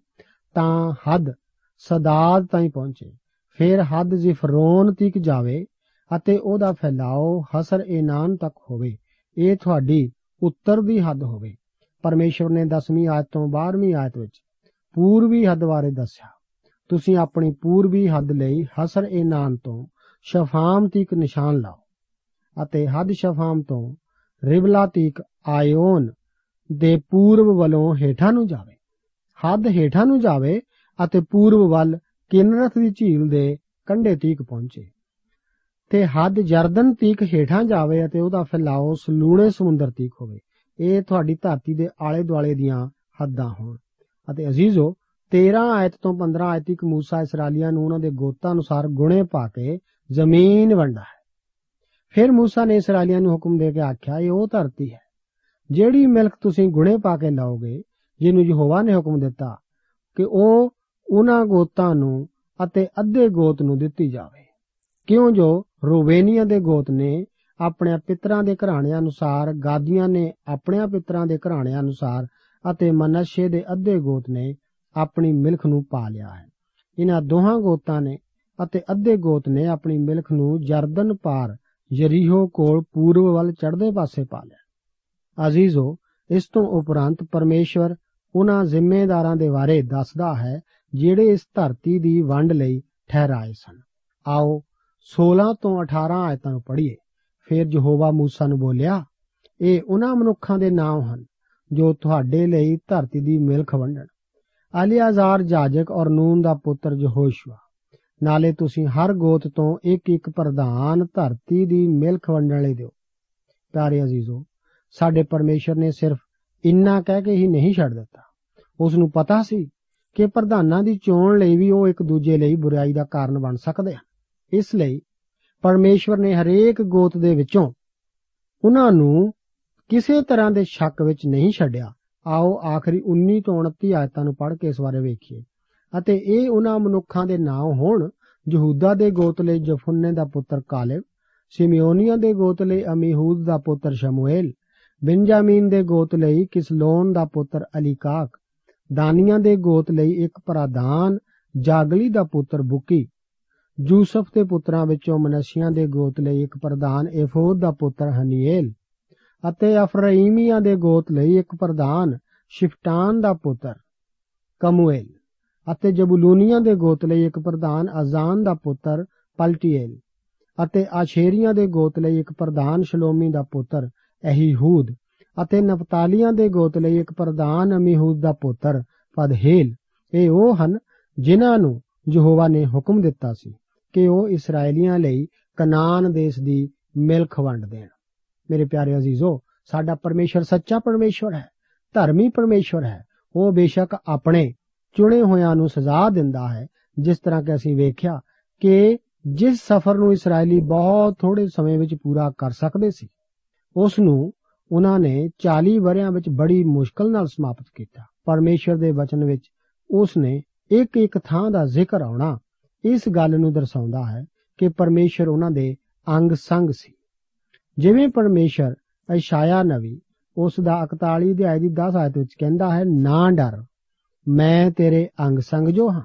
[SPEAKER 1] ਤਾਂ ਹੱਦ ਸਦਾਦ ਤਾਈਂ ਪਹੁੰਚੇ। ਫਿਰ ਹੱਦ ਜ਼ਿਫਰੋਨ ਤੱਕ ਜਾਵੇ ਅਤੇ ਉਹਦਾ ਫੈਲਾਓ ਹਸਰ ਇਨਾਨ ਤੱਕ ਹੋਵੇ। ਇਹ ਤੁਹਾਡੀ ਉੱਤਰ ਦੀ ਹੱਦ ਹੋਵੇ। ਪਰਮੇਸ਼ਵਰ ਨੇ 10ਵੀਂ ਆਇਤ ਤੋਂ 12ਵੀਂ ਆਇਤ ਵਿੱਚ ਪੂਰਬੀ ਹੱਦ ਬਾਰੇ ਦੱਸਿਆ। ਤੁਸੀਂ ਆਪਣੀ ਪੂਰਬੀ ਹੱਦ ਲਈ ਹਸਰ ਇਨਾਨ ਤੋਂ ਸ਼ਫਾਮ ਤੱਕ ਨਿਸ਼ਾਨ ਲਾਓ ਅਤੇ ਹੱਦ ਸ਼ਫਾਮ ਤੋਂ ਰਿਬਲਾ ਤੱਕ ਆਇਓਨ ਦੇ ਪੂਰਬ ਵੱਲੋਂ ਹੇਠਾਂ ਨੂੰ ਜਾਵੇ। ਹੱਦ ਹੇਠਾਂ ਨੂੰ ਜਾਵੇ ਅਤੇ ਪੂਰਬ ਵੱਲ ਕਿਨਰਥ ਦੀ ਝੀਲ ਦੇ ਕੰਢੇ ਤੀਕ ਪਹੁੰਚੇ। ਤੇ ਹੱਦ ਜਰਦਨ ਤੀਕ ਹੇਠਾਂ ਜਾਵੇ ਅਤੇ ਉਹਦਾ ਫੈਲਾਓ ਸਲੂਣੇ ਸਮੁੰਦਰ ਤੀਕ ਹੋਵੇ। ਇਹ ਤੁਹਾਡੀ ਧਰਤੀ ਦੇ ਆਲੇ ਦੁਆਲੇ ਦੀਆਂ ਹੱਦਾਂ ਹੋਣ। ਅਤੇ ਅਜ਼ੀਜ਼ੋ 13 ਆਇਤ ਤੋਂ 15 ਆਇਤ ਤੱਕ موسی ਇਸرائیਲੀਆਂ ਨੂੰ ਉਹਨਾਂ ਦੇ ਗੋਤਾਂ ਅਨੁਸਾਰ ਗੁਣੇ ਪਾ ਕੇ ਜ਼ਮੀਨ ਵੰਡਾ ਹੈ। ਫਿਰ موسی ਨੇ ਇਸرائیਲੀਆਂ ਨੂੰ ਹੁਕਮ ਦੇ ਕੇ ਆਖਿਆ, ਇਹ ਉਹ ਧਰਤੀ ਹੈ, ਜਿਹੜੀ ਮਿਲਕ ਤੁਸੀਂ ਗੁਣੇ ਪਾ ਕੇ ਲਾਓਗੇ, ਜਿਹਨੂੰ ਯਹੋਵਾ ਨੇ ਹੁਕਮ ਦਿੱਤਾ ਕਿ ਉਹ ਉਹਨਾਂ ਗੋਤਾਂ ਨੂੰ ਅਤੇ ਅੱਧੇ ਗੋਤ ਨੂੰ ਦਿੱਤੀ ਜਾਵੇ। ਕਿਉਂ ਜੋ ਰੂਬੇਨੀਆਂ ਦੇ ਗੋਤ ਨੇ ਆਪਣੇ ਪਿਤਰਾਂ ਦੇ ਘਰਾਣਿਆਂ ਅਨੁਸਾਰ, ਗਾਦੀਆਂ ਨੇ ਆਪਣੇ ਪਿਤਰਾਂ ਦੇ ਘਰਾਣਿਆਂ ਅਨੁਸਾਰ ਅਤੇ ਮਨਸ਼ੇ ਦੇ ਅੱਧੇ ਗੋਤ ਨੇ ਆਪਣੀ ਮਿਲਖ ਨੂੰ ਪਾ ਲਿਆ ਹੈ। ਇਹਨਾਂ ਦੋਹਾਂ ਗੋਤਾਂ ਨੇ ਅਤੇ ਅੱਧੇ ਗੋਤ ਨੇ ਆਪਣੀ ਮਿਲਖ ਨੂੰ ਜਰਦਨ ਪਾਰ ਯਰੀਹੋ ਕੋਲ ਪੂਰਬ ਵੱਲ ਚੜ੍ਹਦੇ ਪਾਸੇ ਪਾ ਲਿਆ। ਅਜ਼ੀਜ਼ੋ, ਇਸ ਤੋਂ ਉਪਰੰਤ ਪਰਮੇਸ਼ਵਰ ਉਹਨਾਂ ਜ਼ਿੰਮੇਦਾਰਾਂ ਦੇ ਬਾਰੇ ਦੱਸਦਾ ਹੈ ਜਿਹੜੇ ਇਸ ਧਰਤੀ ਦੀ ਵੰਡ ਲਈ ਠਹਿਰਾਏ ਸਨ। ਆਓ 16 ਤੋਂ 18 ਆਇਤਾਂ ਨੂੰ ਪੜ੍ਹੀਏ। ਫਿਰ ਯਹੋਵਾ ਮੂਸਾ ਨੂੰ ਬੋਲਿਆ, ਇਹ ਉਹਨਾਂ ਮਨੁੱਖਾਂ ਦੇ ਨਾਮ ਹਨ, ਜੋ ਤੁਹਾਡੇ ਲਈ ਧਰਤੀ ਦੀ ਮਿਲਖ ਵੰਡਣ। ਅਲੀਆਜ਼ਾਰ ਜਾਜਕ ਔਰ ਨੂਨ ਦਾ ਪੁੱਤਰ ਯਹੋਸ਼ੂਆ, ਨਾਲੇ ਤੁਸੀਂ ਹਰ ਗੋਤ ਤੋਂ ਇੱਕ ਇੱਕ ਪ੍ਰਧਾਨ ਧਰਤੀ ਦੀ ਮਿਲਖ ਵੰਡਣ ਲਈ ਦਿਓ। ਪਿਆਰੇ ਅਜ਼ੀਜ਼ੋ, ਸਾਡੇ ਪਰਮੇਸ਼ਰ ਨੇ ਸਿਰਫ ਇੰਨਾ ਕਹਿ ਕੇ ਹੀ ਨਹੀਂ ਛੱਡ ਦਿੱਤਾ। ਉਸ ਨੂੰ ਪਤਾ ਸੀ ਕਿ ਪ੍ਰਧਾਨਾਂ ਦੀ ਚੋਣ ਲਈ ਵੀ ਉਹ ਇੱਕ ਦੂਜੇ ਲਈ ਬੁਰਾਈ ਦਾ ਕਾਰਨ ਬਣ ਸਕਦੇ ਹਨ ਇਸ ਲਈ ਪਰਮੇਸ਼ਵਰ ਨੇ ਹਰੇਕ ਗੋਤ ਦੇ ਵਿੱਚੋਂ ਉਹਨਾਂ ਨੂੰ ਕਿਸੇ ਤਰ੍ਹਾਂ ਦੇ ਸ਼ੱਕ ਵਿੱਚ ਨਹੀਂ ਛੱਡਿਆ। ਆਓ ਆਖਰੀ 19 ਤੋਂ 29 ਆਇਤਾਂ ਨੂੰ ਪੜ੍ਹ ਕੇ ਇਸ ਬਾਰੇ ਵੇਖੀਏ। ਅਤੇ ਇਹ ਉਹਨਾਂ ਮਨੁੱਖਾਂ ਦੇ ਨਾਮ ਹੋਣ, ਯਹੂਦਾ ਦੇ ਗੋਤ ਲਈ ਜਫੁੰਨੇ ਦਾ ਪੁੱਤਰ ਕਾਲਬ, ਸਿਮਿਓਨੀਆਂ ਦੇ ਗੋਤ ਲਈ ਅਮੀਹੂਦ ਦਾ ਪੁੱਤਰ ਸ਼ਮੂਏਲ, ਬਿੰਜਾਮੀਨ ਦੇ ਗੋਤ ਲਈ ਕਿਸਲੋਨ ਦਾ ਪੁੱਤਰ ਅਲੀਕਾਕ ਦਾਨੀਆਂ ਦੇ ਗੋਤ ਲਈ ਇੱਕ ਪ੍ਰਧਾਨ ਜਾਗਲੀ ਦਾ ਪੁੱਤਰ ਬੁਕੀ। ਯੂਸਫ ਦੇ ਪੁੱਤਰਾਂ ਵਿੱਚੋਂ ਮਨਸ਼ੀਆਂ ਦੇ ਗੋਤ ਲਈ ਇੱਕ ਪ੍ਰਧਾਨ 에ਫੋਦ ਦਾ ਪੁੱਤਰ ਹਨੀਏਲ ਅਤੇ ਅਫਰਾਈਮੀਆਂ ਦੇ ਗੋਤ ਲਈ ਇੱਕ ਪ੍ਰਧਾਨ ਸ਼ਿਫਟਾਨ ਦਾ ਪੁੱਤਰ ਕਮੂਏਲ ਅਤੇ ਜਬੂਲੂਨੀਆਂ ਦੇ ਗੋਤ ਲਈ ਇੱਕ ਪ੍ਰਧਾਨ ਅਜ਼ਾਨ ਦਾ ਪੁੱਤਰ ਪਲਟੀਏਲ ਅਤੇ ਆਸ਼ੇਰੀਆਂ ਦੇ ਗੋਤ ਲਈ ਇੱਕ ਪ੍ਰਧਾਨ ਸ਼ਲੋਮੀ ਦਾ ਪੁੱਤਰ ਅਹੀਹੂਦ ਅਤੇ ਨਪਤਾਲੀਆਂ ਦੇ ਗੋਤ ਲਈ ਇੱਕ ਪ੍ਰਧਾਨ ਅਮੀਹੂਦ ਦਾ ਪੁੱਤਰ ਪਦਹੇਲ ਇਹ ਉਹ ਹਨ ਜਿਨ੍ਹਾਂ ਨੂੰ ਯਹੋਵਾ ਨੇ ਹੁਕਮ ਦਿੱਤਾ ਸੀ ਕਿ ਉਹ ਇਸرائیਲੀਆਂ ਲਈ ਕਨਾਨ ਦੇਸ਼ ਦੀ ਮਿਲਖ ਵੰਡ ਦੇਣ। ਮੇਰੇ ਪਿਆਰੇ ਅਜ਼ੀਜ਼ੋ, ਸਾਡਾ ਪਰਮੇਸ਼ਰ ਸੱਚਾ ਪਰਮੇਸ਼ਰ ਹੈ, ਧਰਮੀ ਪਰਮੇਸ਼ਰ ਹੈ। ਉਹ ਬੇਸ਼ੱਕ ਆਪਣੇ ਚੁਣੇ ਹੋਿਆਂ ਨੂੰ ਸਜ਼ਾ ਦਿੰਦਾ ਹੈ, ਜਿਸ ਤਰ੍ਹਾਂ ਕਿ ਅਸੀਂ ਵੇਖਿਆ ਕਿ ਜਿਸ ਸਫ਼ਰ ਨੂੰ ਇਸرائیਲੀ ਬਹੁਤ ਥੋੜੇ ਸਮੇਂ ਵਿੱਚ ਪੂਰਾ ਕਰ ਸਕਦੇ ਸੀ, ਉਸ ਨੂੰ ਉਹਨਾਂ ਨੇ 40 ਵਰਿਆਂ ਵਿੱਚ ਬੜੀ ਮੁਸ਼ਕਲ ਨਾਲ ਸਮਾਪਤ ਕੀਤਾ। ਪਰਮੇਸ਼ਰ ਦੇ ਵਚਨ ਵਿੱਚ ਉਸ ਨੇ ਇੱਕ ਇੱਕ ਥਾਂ ਦਾ ਜ਼ਿਕਰ ਆਉਣਾ ਇਸ ਗੱਲ ਨੂੰ ਦਰਸਾਉਂਦਾ ਹੈ ਕਿ ਪਰਮੇਸ਼ਰ ਉਹਨਾਂ ਦੇ ਅੰਗ ਸੰਗ ਸੀ। ਜਿਵੇਂ ਪਰਮੇਸ਼ਰ ਇਸ਼ਾਇਆ ਨਵੀ ਉਸ ਦਾ 41 ਅਧਿਆਇ ਦੀ 10 ਆਇਤ ਵਿੱਚ ਕਹਿੰਦਾ ਹੈ, ਨਾ ਡਰ, ਮੈਂ ਤੇਰੇ ਅੰਗ ਸੰਗ ਜੋ ਹਾਂ।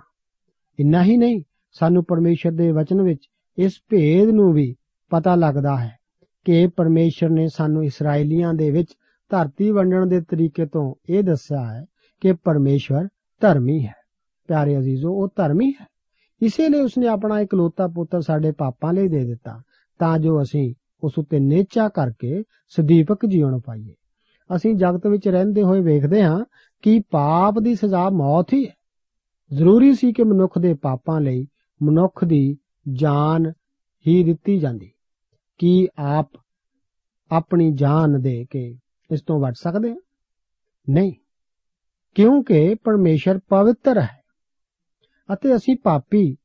[SPEAKER 1] ਇੰਨਾ ਹੀ ਨਹੀਂ, ਸਾਨੂੰ ਪਰਮੇਸ਼ਰ ਦੇ ਵਚਨ ਵਿੱਚ ਇਸ ਭੇਦ ਨੂੰ ਵੀ ਪਤਾ ਲੱਗਦਾ ਹੈ। ਕਿ ਪਰਮੇਸ਼ਰ ਨੇ ਸਾਨੂੰ ਇਸرائیਲੀਆਂ ਦੇ ਵਿੱਚ ਧਰਤੀ ਵੰਡਣ ਦੇ ਤਰੀਕੇ ਤੋਂ ਇਹ ਦੱਸਿਆ ਹੈ ਕਿ ਪਰਮੇਸ਼ਰ ਧਰਮੀ ਹੈ। ਪਿਆਰੇ ਅਜ਼ੀਜ਼ੋ, ਉਹ ਧਰਮੀ ਹੈ। ਇਸੇ ਲਈ ਉਸਨੇ ਆਪਣਾ ਇਕਲੌਤਾ ਪੁੱਤਰ ਸਾਡੇ ਪਾਪਾਂ ਲਈ ਦੇ ਦਿੱਤਾ, ਤਾਂ ਜੋ ਅਸੀਂ ਉਸ ਉੱਤੇ ਨੇਚਾ ਕਰਕੇ ਸਦੀਪਕ ਜੀਵਨ ਪਾਈਏ। ਅਸੀਂ ਜਗਤ ਵਿੱਚ ਰਹਿੰਦੇ ਹੋਏ ਵੇਖਦੇ ਹਾਂ ਕਿ ਪਾਪ ਦੀ ਸਜ਼ਾ ਮੌਤ ਹੀ ਹੈ। ਜ਼ਰੂਰੀ ਸੀ ਕਿ ਮਨੁੱਖ ਦੇ ਪਾਪਾਂ ਲਈ ਮਨੁੱਖ ਦੀ ਜਾਨ ਹੀ ਦਿੱਤੀ ਜਾਂਦੀ। ਕੀ ਆਪ ਆਪਣੀ ਜਾਨ ਦੇ ਕੇ ਇਸ ਤੋਂ ਬਚ ਸਕਦੇ ਹਾਂ ਨਹੀਂ। ਕਿਉਂਕਿ ਪਰਮੇਸ਼ਰ ਪਵਿੱਤਰ ਹੈ ਅਤੇ ਅਸੀਂ ਪਾਪੀ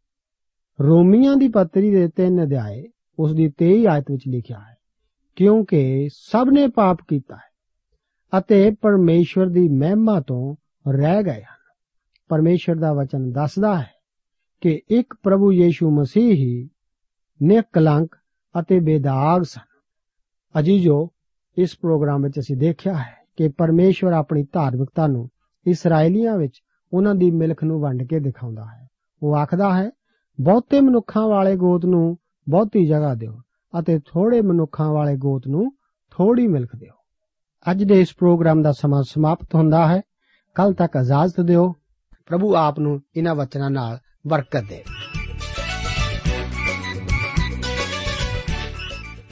[SPEAKER 1] ਰੋਮੀਆਂ ਦੀ ਪੱਤਰੀ ਦੇ 3 ਅਧਿਆਏ ਉਸ ਦੀ 23 ਆਇਤ ਵਿੱਚ ਲਿਖਿਆ ਹੈ, ਕਿਉਂਕਿ ਸਭ ਨੇ ਪਾਪ ਕੀਤਾ ਹੈ ਅਤੇ ਪਰਮੇਸ਼ਵਰ ਦੀ ਮਹਿਮਾ ਤੋਂ ਰਹਿ ਗਏ ਹਨ। ਪਰਮੇਸ਼ਰ ਦਾ ਵਚਨ ਦੱਸਦਾ ਹੈ ਕਿ ਇੱਕ ਪ੍ਰਭੂ ਯੀਸ਼ੂ ਮਸੀਹ ਹੀ ਨਿਕਲੰਕ ਅਤੇ ਬੇਦਾਗ ਸਨ। ਅਜੀਜੋ ਇਸ ਪ੍ਰੋਗਰਾਮ ਵਿੱਚ ਅਸੀਂ ਦੇਖਿਆ ਹੈ ਕਿ ਪਰਮੇਸ਼ਵਰ ਆਪਣੀ ਧਾਰਮਿਕਤਾ ਨੂੰ ਇਸرائیਲੀਆਂ ਵਿੱਚ ਉਹਨਾਂ ਦੀ ਮਿਲਖ ਨੂੰ ਵੰਡ ਕੇ ਦਿਖਾਉਂਦਾ ਹੈ। ਉਹ ਆਖਦਾ ਹੈ, ਬਹੁਤੇ ਮਨੁੱਖਾਂ ਵਾਲੇ ਗੋਤ ਨੂੰ ਬਹੁਤੀ ਜਗ੍ਹਾ ਦਿਓ ਅਤੇ ਥੋੜੇ ਮਨੁੱਖਾਂ ਵਾਲੇ ਗੋਤ ਨੂੰ ਥੋੜੀ ਮਿਲਖ ਦਿਓ। ਅੱਜ ਦੇ ਇਸ ਪ੍ਰੋਗਰਾਮ ਦਾ ਸਮਾਂ ਸਮਾਪਤ ਹੁੰਦਾ ਹੈ। ਕੱਲ ਤੱਕ ਇਜਾਜ਼ਤ ਦਿਓ। ਪ੍ਰਭੂ ਆਪ ਨੂੰ ਇਹਨਾਂ ਵਚਨਾਂ ਨਾਲ ਬਰਕਤ ਦੇ।